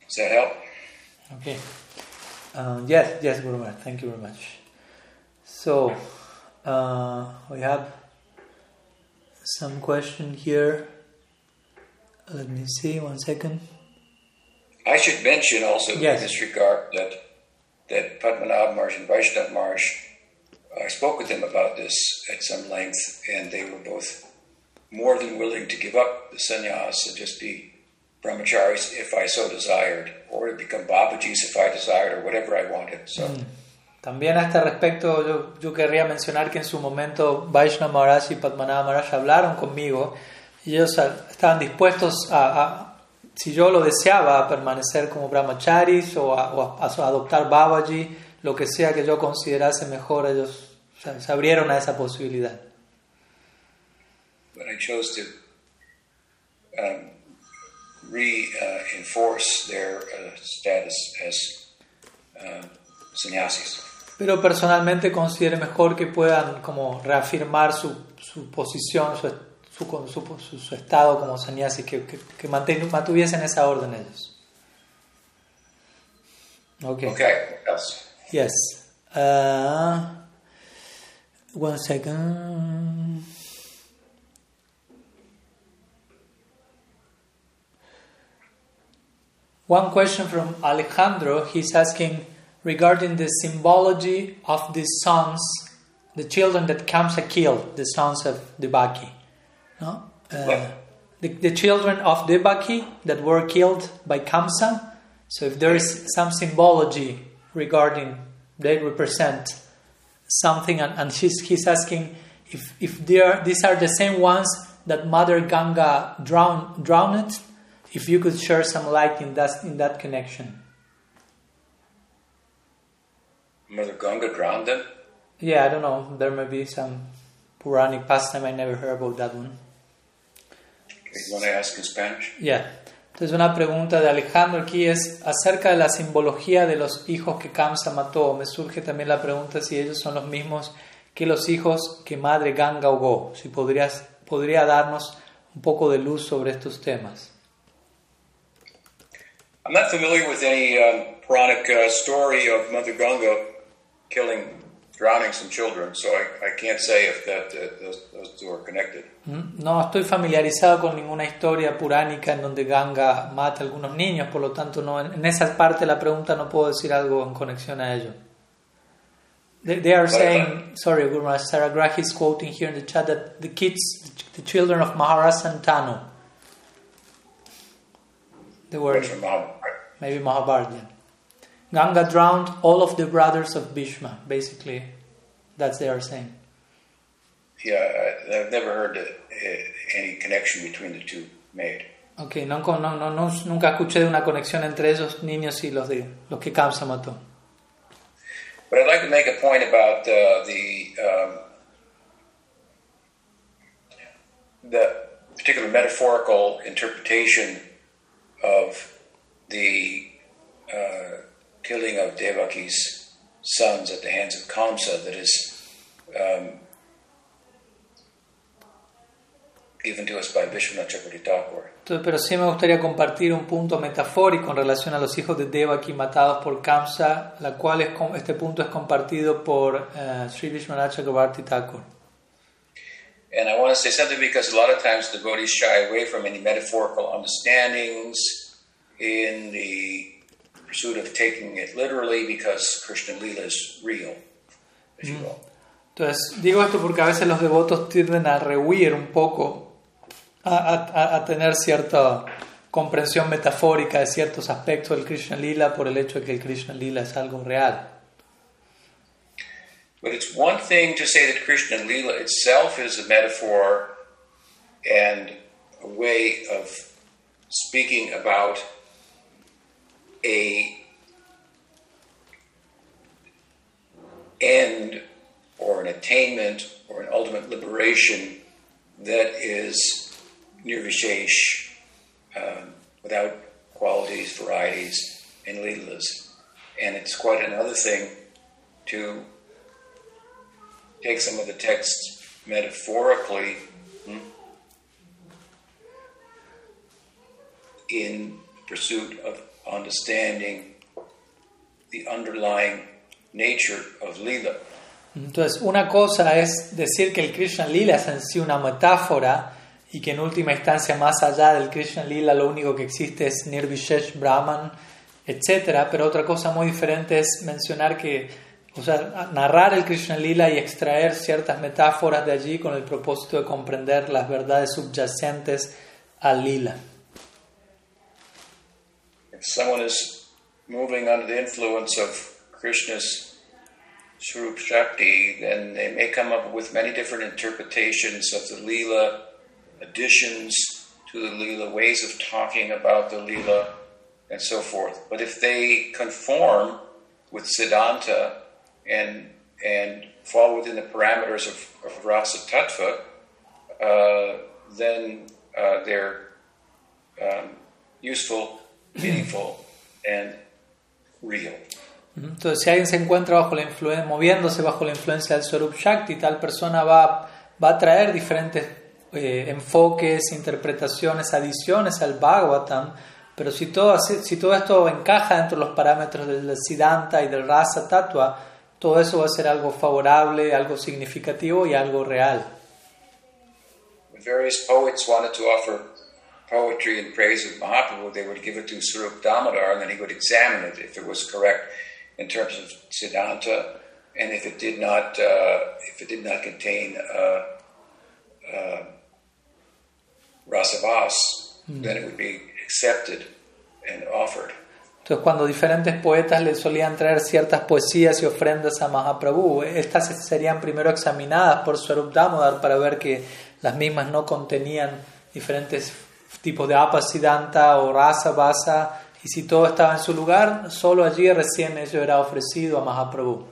S2: Does that help?
S1: Okay. Um, yes, yes, Guru. Thank you very much. So, uh, we have some question here. Let me see, one second.
S2: I should mention also
S1: Yes.
S2: in this regard that that Padmanabh Maharaj and Vaishnav Maharaj, I spoke with them about this at some length, and they were both more than willing to give up the sannyas and just be brahmacharis if I so desired, or to become Babajis if I desired, or whatever I wanted. So
S1: También a este respecto yo, querría mencionar que en su momento Vaishnav Maharaj y Padmanabha Maharaj hablaron conmigo y ellos estaban dispuestos a, si yo lo deseaba, a permanecer como brahmacharis o a, o adoptar Babaji, lo que sea que yo considerase mejor, ellos se abrieron a esa posibilidad.
S2: but I chose to um, reinforce their uh, status as uh.
S1: Pero personalmente considero mejor que puedan como reafirmar su, su posición, su, su, su, su estado como sannyasis, que, que, que manten- mantuviesen esa orden ellos. Okay.
S2: Okay?
S1: Yes. Uh, one second. One question from Alejandro. He's asking regarding the symbology of the sons, the children that Kamsa killed, the sons of Debaki. No? Uh, the, the children of Debaki that were killed by Kamsa. So if there is some symbology regarding, they represent something, and, and he's, he's asking if, if they are, these are the same ones that Mother Ganga drown, drowned, if you could share some light in that, in that connection.
S2: Mother Ganga drowned them?
S1: Yeah, I don't know, there may be some Puranic pastime, I never heard about that one.
S2: Okay, you want to ask in Spanish?
S1: Ya. Entonces una pregunta de Alejandro aquí es acerca de la simbología de los hijos que Kamsa mató. Me surge también la pregunta si ellos son los mismos que los hijos que Madre Ganga ahogó. Si podrías, podría darnos un poco de luz sobre estos temas.
S2: I'm not familiar with any um, Puranic uh, story of Mother Ganga killing, drowning some children, so I, I can't say if that uh, those, those two are connected.
S1: ¿Mm? No estoy familiarizado con ninguna historia puránica en donde Ganga mata a algunos niños, por lo tanto no, en esa parte de la pregunta no puedo decir algo en conexión a ello. They, they are saying, sorry, Guru Maharaj, Sarah Grahi is quoting here in the chat that the kids, the children of Maharaj Santanu, the word,
S2: Which from Mahabharata.
S1: maybe Mahabharata. Ganga drowned all of the brothers of Bhishma, basically. That's they are saying.
S2: Yeah, I, I've never heard uh, any connection between the two made.
S1: Ok, no, no, no, no, nunca escuché de una conexión entre esos niños y los, de, los que Kamsa mató.
S2: But I'd like to make a point about uh, the um, the particular metaphorical interpretation of the uh, killing of Devaki's sons at the hands of Kamsa that is um, given to us by Vishwanath Thakur.
S1: Entonces, pero sí me gustaría compartir un punto metafórico en relación a los hijos de Devaki matados por Kamsa, la cual es, este punto es compartido por eh, Sri Vishwanath Chakravarti Thakur.
S2: And I want to say something because a lot of times devotees shy away from any metaphorical understandings in the pursuit of taking it literally because Krishna Lila is real, as you mm. will.
S1: Entonces, digo esto porque a veces los devotos tienden a rehuir un poco, a, a- a tener cierta comprensión metafórica de ciertos aspectos del Krishna Lila por el hecho de que el Krishna Lila es algo real.
S2: But it's one thing to say that Krishna Lila itself is a metaphor and a way of speaking about a end or an attainment or an ultimate liberation that is nirvishesh, um, without qualities, varieties, and leelas. And it's quite another thing to take some of the texts metaphorically hmm, in pursuit of understanding the underlying nature of Leela.
S1: Entonces, una cosa es decir que el Krishna Lila es en sí una metáfora y que en última instancia, más allá del Krishna Lila, lo único que existe es Nirvishesh Brahman, etc. Pero otra cosa muy diferente es mencionar que, o sea, narrar el Krishna Lila y extraer ciertas metáforas de allí con el propósito de comprender las verdades subyacentes al Lila.
S2: Someone is moving under the influence of Krishna's Swarup Shakti, then they may come up with many different interpretations of the Leela, additions to the Leela, ways of talking about the Leela, and so forth. But if they conform with Siddhanta and, and fall within the parameters of, of Rasa Tattva, uh, then uh, they're um, useful, meaningful, and real.
S1: Entonces, si alguien se encuentra bajo la influencia, moviéndose bajo la influencia del Swarup Shakti, tal persona va, va a traer diferentes eh, enfoques, interpretaciones, adiciones al Bhagavatam, pero si todo, si todo esto encaja dentro de los parámetros del Siddhanta y del Rasa Tattva, todo eso va a ser algo favorable, algo significativo y algo real.
S2: various poets wanted to offer poetry in praise of Mahaprabhu, they would give it to Sarup Damodar and then he would examine it if it was correct in terms of Siddhanta and if it did not, uh, if it did not contain uh, uh, rasavas, mm. then it would be accepted and offered.
S1: Entonces, cuando diferentes poetas le solían traer ciertas poesías y ofrendas a Mahaprabhu, estas serían primero examinadas por Swarup Damodar para ver que las mismas no contenían diferentes tipos de apasiddhanta o rasa, basa, y si todo estaba en su lugar, solo allí recién ello era ofrecido a Mahaprabhu.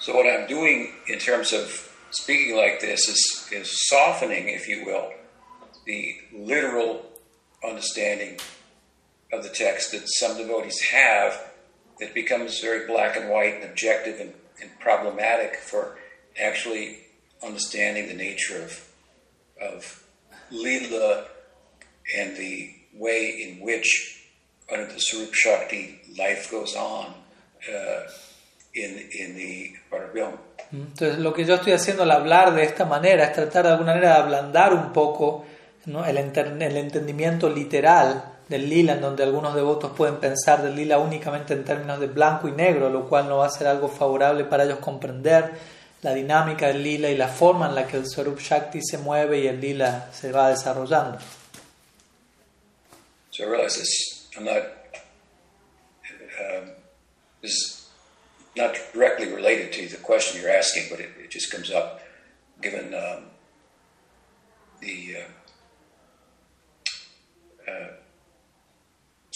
S2: So what I'm doing in terms of speaking like this is, is softening, if you will, the literal understanding of the text that some devotees have that becomes very black and white and objective and, and problematic for actually understanding the nature of, of Lila and the way in which, under the Sarup Shakti, life goes on uh, in, in the Parabrahma.
S1: Entonces, lo que yo estoy haciendo al hablar de esta manera es tratar de alguna manera de ablandar un poco ¿no? el, el entendimiento literal del lila, en donde algunos devotos pueden pensar del lila únicamente en términos de blanco y negro, lo cual no va a ser algo favorable para ellos comprender la dinámica del lila y la forma en la que el Swarup Shakti se mueve y el lila se va desarrollando.
S2: So I realize this, I'm not, um, this is not directly related to the question you're asking, but it, it just comes up given um, the uh, uh,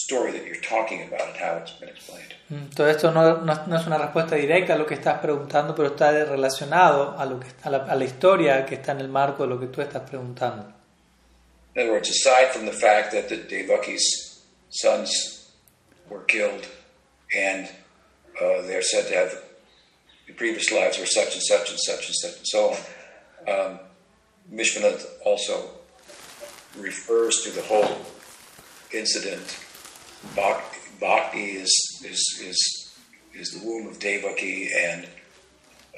S2: story that you're talking about and how it's been explained.
S1: Mm, todo esto no, no, no, es una respuesta directa a lo que estás preguntando, pero está relacionado a, lo que, a, la, a la historia que está en el marco de lo que tú estás preguntando.
S2: In other words, aside from the fact that the Devaki's sons were killed and uh, they're said to have the previous lives were such and such and such and such and so on, um, also refers to the whole incident Bhakti is, is, is, is the womb of Devaki, and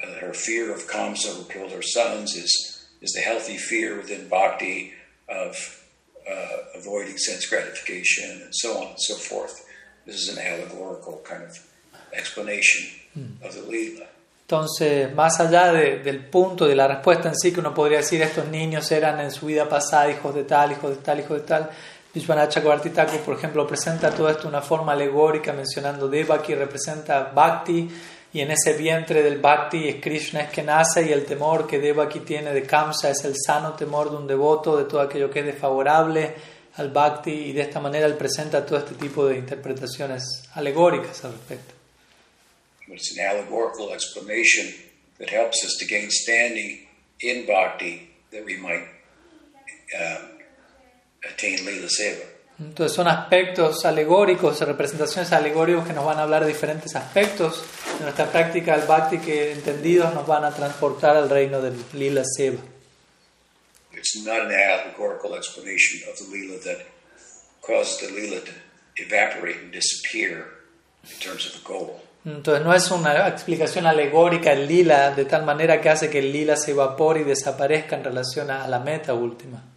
S2: uh, her fear of Kamsa, who killed her sons, is, is the healthy fear within Bhakti of uh, avoiding sense gratification, and so on and so forth. This is an allegorical kind of explanation of the Leela.
S1: Entonces, más allá de, del punto de la respuesta en sí, que uno podría decir estos niños eran en su vida pasada hijos de tal, hijos de tal, hijos de tal, Vishwanath Chakravarti por ejemplo, presenta todo esto de una forma alegórica, mencionando Devaki, representa Bhakti, y en ese vientre del Bhakti es Krishna es que nace, y el temor que Devaki tiene de Kamsa es el sano temor de un devoto, de todo aquello que es desfavorable al Bhakti, y de esta manera él presenta todo este tipo de interpretaciones alegóricas al respecto.
S2: It's an allegorical explanation that helps us to gain standing in Bhakti that we might um,
S1: entonces son aspectos alegóricos, representaciones alegóricas que nos van a hablar de diferentes aspectos de nuestra práctica del bhakti que entendidos nos van a transportar al reino del lila seva.
S2: It's not an allegorical explanation of the lila that causes the lila to evaporate and disappear in terms of the goal.
S1: Entonces no es una explicación alegórica del lila de tal manera que hace que el lila se evapore y desaparezca en relación a la meta última.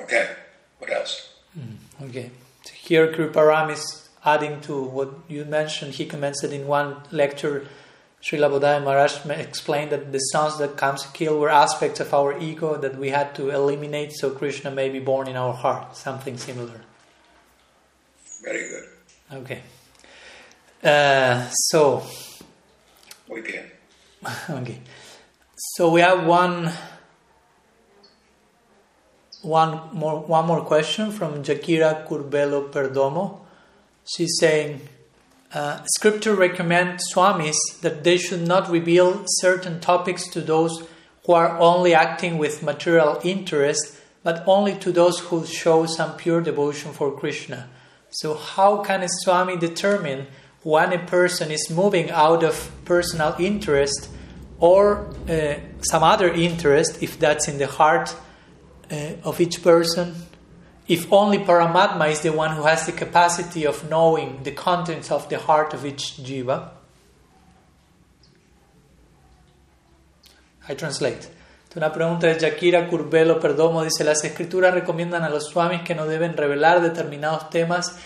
S2: Okay, what else?
S1: Mm, okay. Here Kriparam is adding to what you mentioned. He commented in one lecture, Srila Bodhaya Maharaj explained that the sons that comes to kill were aspects of our ego that we had to eliminate so Krishna may be born in our heart. Something similar.
S2: Very good.
S1: Okay. Uh, so.
S2: We can.
S1: Okay. So we have one one more one more question from Jakira Curbelo Perdomo. She's saying, uh, Scripture recommends swamis that they should not reveal certain topics to those who are only acting with material interest, but only to those who show some pure devotion for Krishna. So, how can a Swami determine when a person is moving out of personal interest or uh, some other interest, if that's in the heart uh, of each person? If only Paramatma is the one who has the capacity of knowing the contents of the heart of each jiva. I translate. Una pregunta de Yakira Curbelo Perdomo dice: Las escrituras recomiendan a los swamis que no deben revelar determinados temas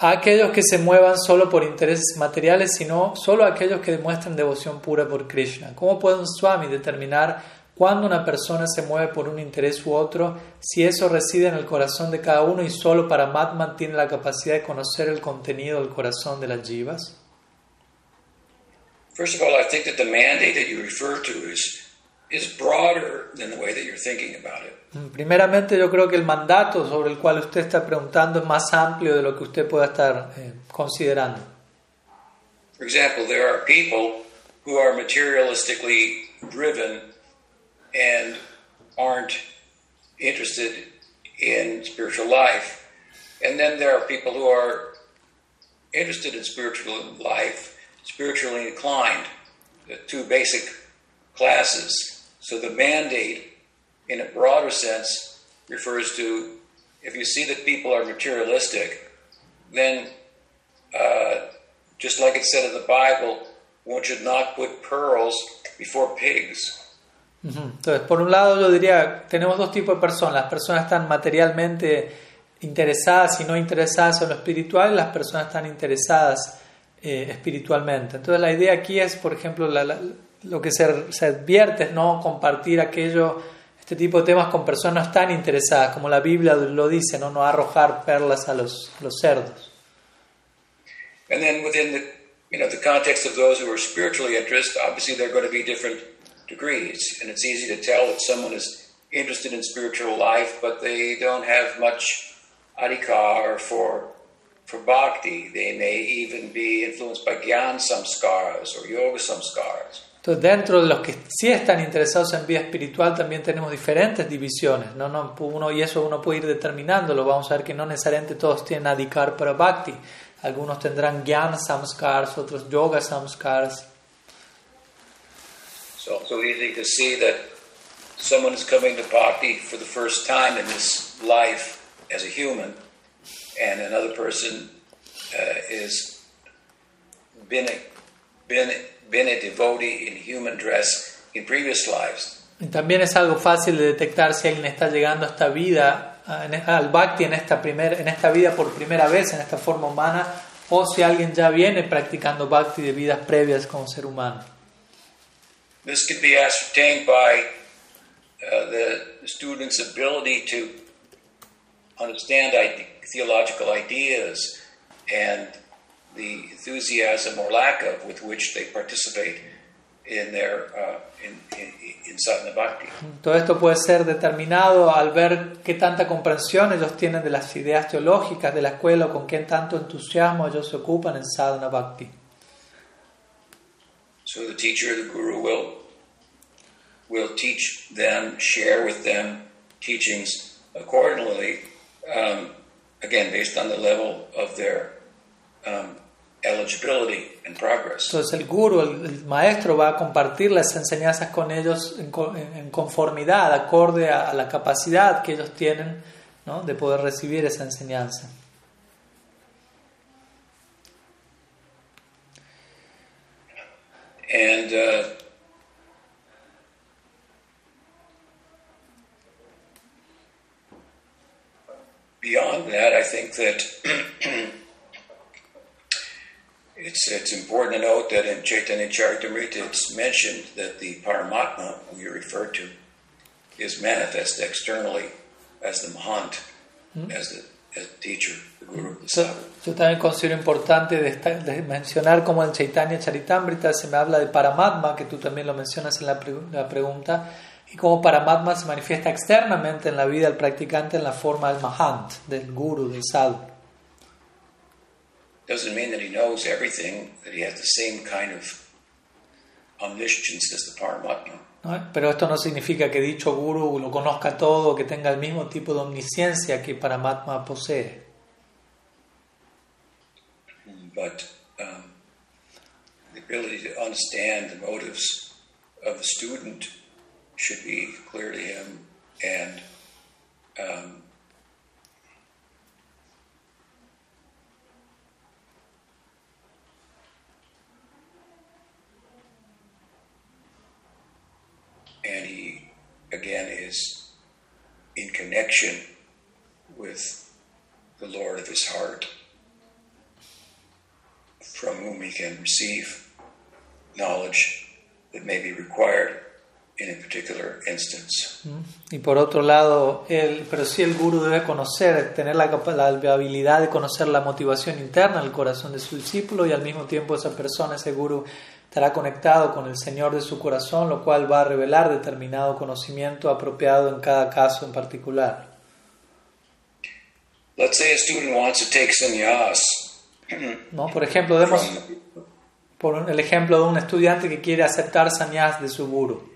S1: a aquellos que se muevan solo por intereses materiales, sino solo a aquellos que demuestren devoción pura por Krishna. ¿Cómo puede un swami determinar cuándo una persona se mueve por un interés u otro si eso reside en el corazón de cada uno y solo para Matman tiene la capacidad de conocer el contenido del corazón de las jivas?
S2: First of all, I think that the mandate that you refer to is is broader than the way that you're thinking about it.
S1: Mm, primeramente, yo creo que el mandato sobre el cual usted está preguntando es más amplio de lo que usted pueda estar eh, considerando.
S2: For example, there are people who are materialistically driven and aren't interested in spiritual life. And then there are people who are interested in spiritual life, spiritually inclined, the two basic classes. So the mandate, in a broader sense, refers to if you see that people are materialistic, then uh, just like it said in the Bible, one should not put pearls before pigs.
S1: Entonces, por un lado yo diría, tenemos dos tipos de personas. Las personas están materialmente interesadas y no interesadas en lo espiritual, y las personas están interesadas eh, espiritualmente. Entonces la idea aquí es, por ejemplo, la, la, lo que se, se, advierte es no compartir aquello, este tipo de temas con personas tan interesadas, como la Biblia lo dice, no, no arrojar perlas a los, los cerdos.
S2: And then within the, you know, the context of those who are spiritually interested, obviously there are going to be different degrees, and it's easy to tell that someone is interested in spiritual life, but they don't have much adhikar for for bhakti. They may even be influenced by gyan samskaras or yoga samskaras.
S1: Entonces, dentro de los que sí están interesados en vida espiritual, también tenemos diferentes divisiones, ¿no? No, uno, y eso uno puede ir determinándolo. Vamos a ver que no necesariamente todos tienen adhikar para bhakti. Algunos tendrán jnana samskars, otros yoga samskars.
S2: So, so easy to see that someone is coming to bhakti for the first time in this life as a human, and another person uh, is been, been been a devotee in human dress in previous lives.
S1: Y también es algo fácil de detectar si alguien está llegando a esta vida, al bhakti en esta, primer, en esta vida por primera vez, en esta forma humana, o si alguien ya viene practicando bhakti de vidas previas como ser humano.
S2: This could be ascertained by uh, the student's ability to understand theological ideas and the enthusiasm or lack of with which they participate in their uh, in, in, in sadhana bhakti.
S1: Todo esto puede ser determinado al ver qué tanta comprensión ellos tienen de las ideas teológicas de la escuela o con qué tanto entusiasmo ellos se ocupan en sadhana bhakti.
S2: So the teacher, the guru, will will teach them, share with them teachings accordingly, um, again based on the level of their um, eligibility and progress.
S1: Entonces el guru, el, el, maestro, va a compartir las enseñanzas con ellos en, en conformidad, acorde a, a, la capacidad que ellos tienen ¿no? de poder recibir esa enseñanza.
S2: And uh, beyond that, I think that It's, it's important to note that in Chaitanya Charitamrita it's mentioned that the Paramatma, who you refer to, is manifest externally as the Mahant, mm-hmm. as, the, as teacher, the Guru, the
S1: so, Yo también considero importante de, de, mencionar como en Chaitanya Charitamrita se me habla de Paramatma, que tú también lo mencionas en la, pre, la pregunta, y como Paramatma se manifiesta externamente en la vida del practicante en la forma del Mahant, del Guru, del Sadhu.
S2: doesn't mean that he knows everything, that he has the same kind of omniscience as the Paramatma.
S1: ¿no? Pero esto no significa que dicho guru lo conozca todo, que tenga el mismo tipo de omnisciencia que Paramatma posee.
S2: But um, the ability to understand the motives of the student should be clear to him, and um, and he again is in connection with the Lord of his heart, from whom he can receive knowledge that may be required in a particular instance.
S1: Y por otro lado, el, pero sí el guru debe conocer, tener la, la habilidad de conocer la motivación interna del corazón de su discípulo y al mismo tiempo esa persona, ese guru, estará conectado con el Señor de su corazón, lo cual va a revelar determinado conocimiento apropiado en cada caso en particular.
S2: Let's say a student wants to take sannyas
S1: ¿no? Por ejemplo, demos por el ejemplo de un estudiante que quiere aceptar sannyas de su guru.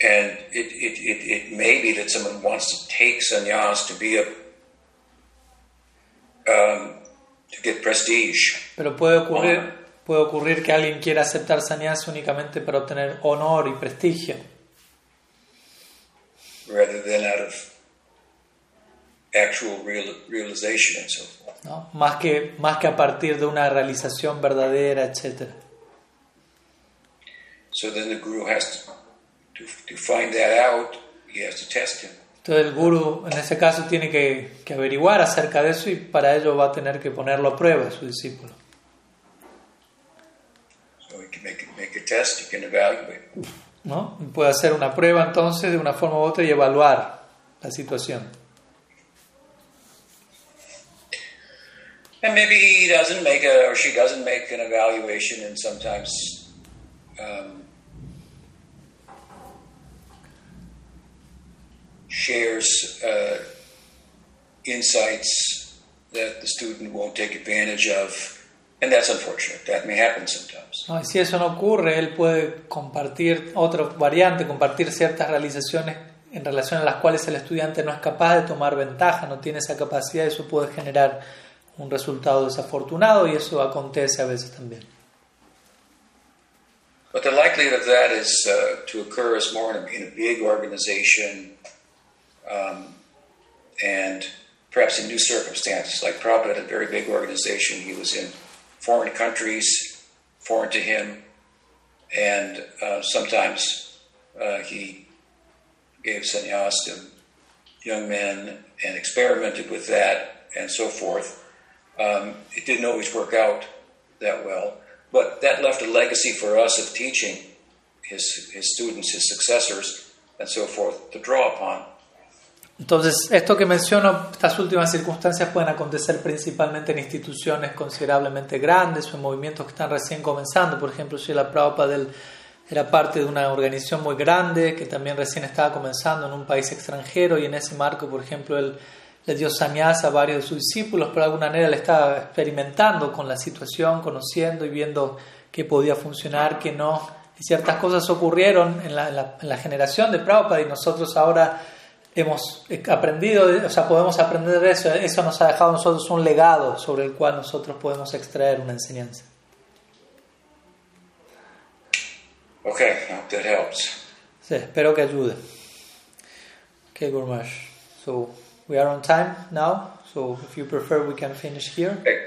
S2: And it, it, it, it may be that someone wants to take sannyas to be a um, to get prestige.
S1: Pero puede ocurrir, puede ocurrir que alguien quiera aceptar sannyas únicamente para obtener honor y prestigio.
S2: rather than out of actual real, realization and so forth.
S1: ¿no? Más, que, más que a partir de una realización verdadera, etc.
S2: So then the guru has to, to, to find that out, he has to test him.
S1: Entonces el guru en ese caso tiene que, que averiguar acerca de eso y para ello va a tener que ponerlo a prueba su discípulo.
S2: So he can make, make a test, he can evaluate.
S1: ¿no? Puede hacer una prueba entonces de una forma u otra y evaluar la situación.
S2: And maybe he doesn't make a, or she doesn't make an evaluation, and sometimes um, shares uh, insights that the student won't take advantage of, and that's unfortunate. That may happen sometimes.
S1: ¿no? Y si eso no ocurre, él puede compartir otra variante, compartir ciertas realizaciones en relación a las cuales el estudiante no es capaz de tomar ventaja, no tiene esa capacidad, eso puede generar un resultado desafortunado y eso acontece a veces también.
S2: But the likelihood of that is uh, to occur is more in a, in a big organization um, and perhaps in new circumstances. Like Prabhupada a very big organization. He was in foreign countries, foreign to him, and uh, sometimes uh, he gave sannyas to young men and experimented with that and so forth. Um, it didn't always work out that well, but that left a legacy for us of teaching his, his students, his successors, and so forth to draw upon.
S1: Entonces, esto que menciono, estas últimas circunstancias pueden acontecer principalmente en instituciones considerablemente grandes o en movimientos que están recién comenzando. Por ejemplo, Srila Prabhupada él era parte de una organización muy grande que también recién estaba comenzando en un país extranjero y en ese marco, por ejemplo, él le dio sannyas a varios de sus discípulos, pero de alguna manera él estaba experimentando con la situación, conociendo y viendo qué podía funcionar, qué no. Y ciertas cosas ocurrieron en la, en la- en la generación de Prabhupada y nosotros ahora hemos aprendido, o sea, podemos aprender de eso. Eso nos ha dejado a nosotros un legado sobre el cual nosotros podemos extraer una enseñanza.
S2: Okay, I hope that helps.
S1: Sí, espero que ayude. Okay, Maharaj. So, we are on time now. So, if you prefer, we can finish here
S2: Okay,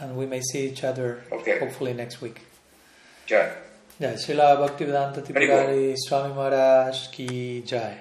S1: and we may see each other
S2: Okay.
S1: hopefully next week.
S2: Jai.
S1: Jai, Srila Bhaktivedanta Tipurari Swami Maharaj ki Jai.